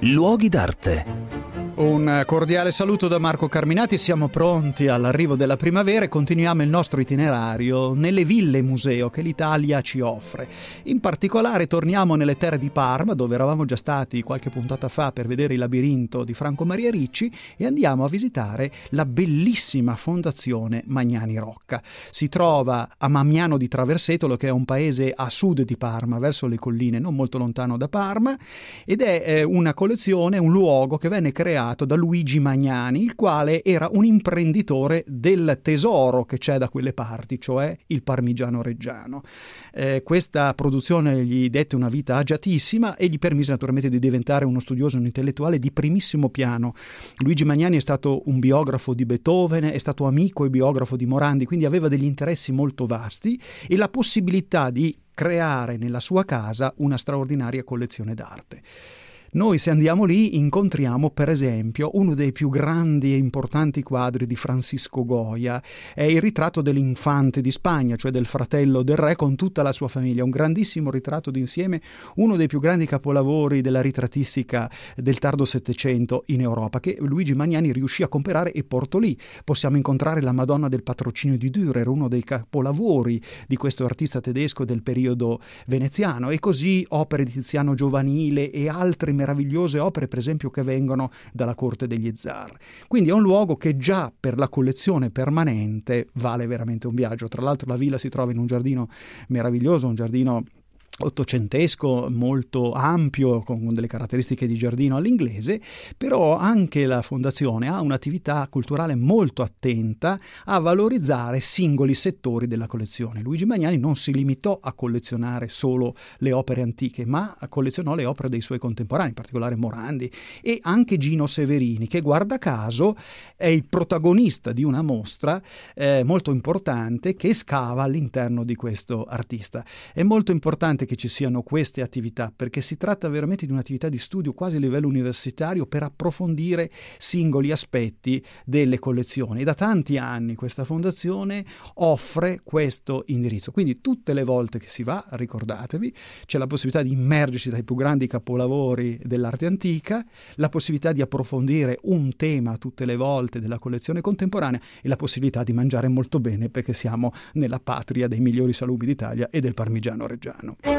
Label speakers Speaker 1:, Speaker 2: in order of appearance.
Speaker 1: Luoghi d'arte
Speaker 2: un cordiale saluto da Marco Carminati, siamo pronti all'arrivo della primavera e continuiamo il nostro itinerario nelle ville museo che l'Italia ci offre. In particolare torniamo nelle terre di Parma, dove eravamo già stati qualche puntata fa per vedere il labirinto di Franco Maria Ricci e andiamo a visitare la bellissima fondazione Magnani Rocca. Si trova a Mamiano di Traversetolo, che è un paese a sud di Parma, verso le colline, non molto lontano da Parma, ed è eh, una collezione, un luogo che venne creato creato da Luigi Magnani, il quale era un imprenditore del tesoro che c'è da quelle parti, cioè il parmigiano reggiano. Eh, questa produzione gli dette una vita agiatissima e gli permise naturalmente di diventare uno studioso, un intellettuale di primissimo piano. Luigi Magnani è stato un biografo di Beethoven, è stato amico e biografo di Morandi, quindi aveva degli interessi molto vasti e la possibilità di creare nella sua casa una straordinaria collezione d'arte. Noi se andiamo lì incontriamo per esempio uno dei più grandi e importanti quadri di Francisco Goya, è il ritratto dell'infante di Spagna, cioè del fratello del re con tutta la sua famiglia, un grandissimo ritratto d'insieme, uno dei più grandi capolavori della ritrattistica del tardo Settecento in Europa, che Luigi Magnani riuscì a comprare e portò lì. Possiamo incontrare la Madonna del patrocinio di Dürer, uno dei capolavori di questo artista tedesco del periodo veneziano, e così opere di Tiziano Giovanile e altre meravigliose opere, per esempio, che vengono dalla corte degli zar. Quindi è un luogo che già per la collezione permanente vale veramente un viaggio. Tra l'altro la villa si trova in un giardino meraviglioso, un giardino ottocentesco molto ampio con delle caratteristiche di giardino all'inglese, però anche la fondazione ha un'attività culturale molto attenta a valorizzare singoli settori della collezione. Luigi Magnani non si limitò a collezionare solo le opere antiche, ma collezionò le opere dei suoi contemporanei, in particolare Morandi e anche Gino Severini, che guarda caso è il protagonista di una mostra eh, molto importante che scava all'interno di questo artista. È molto importante che ci siano queste attività, perché si tratta veramente di un'attività di studio quasi a livello universitario per approfondire singoli aspetti delle collezioni. E da tanti anni questa fondazione offre questo indirizzo. Quindi tutte le volte che si va, ricordatevi, c'è la possibilità di immergersi dai più grandi capolavori dell'arte antica, la possibilità di approfondire un tema tutte le volte della collezione contemporanea e la possibilità di mangiare molto bene perché siamo nella patria dei migliori salumi d'Italia e del parmigiano reggiano.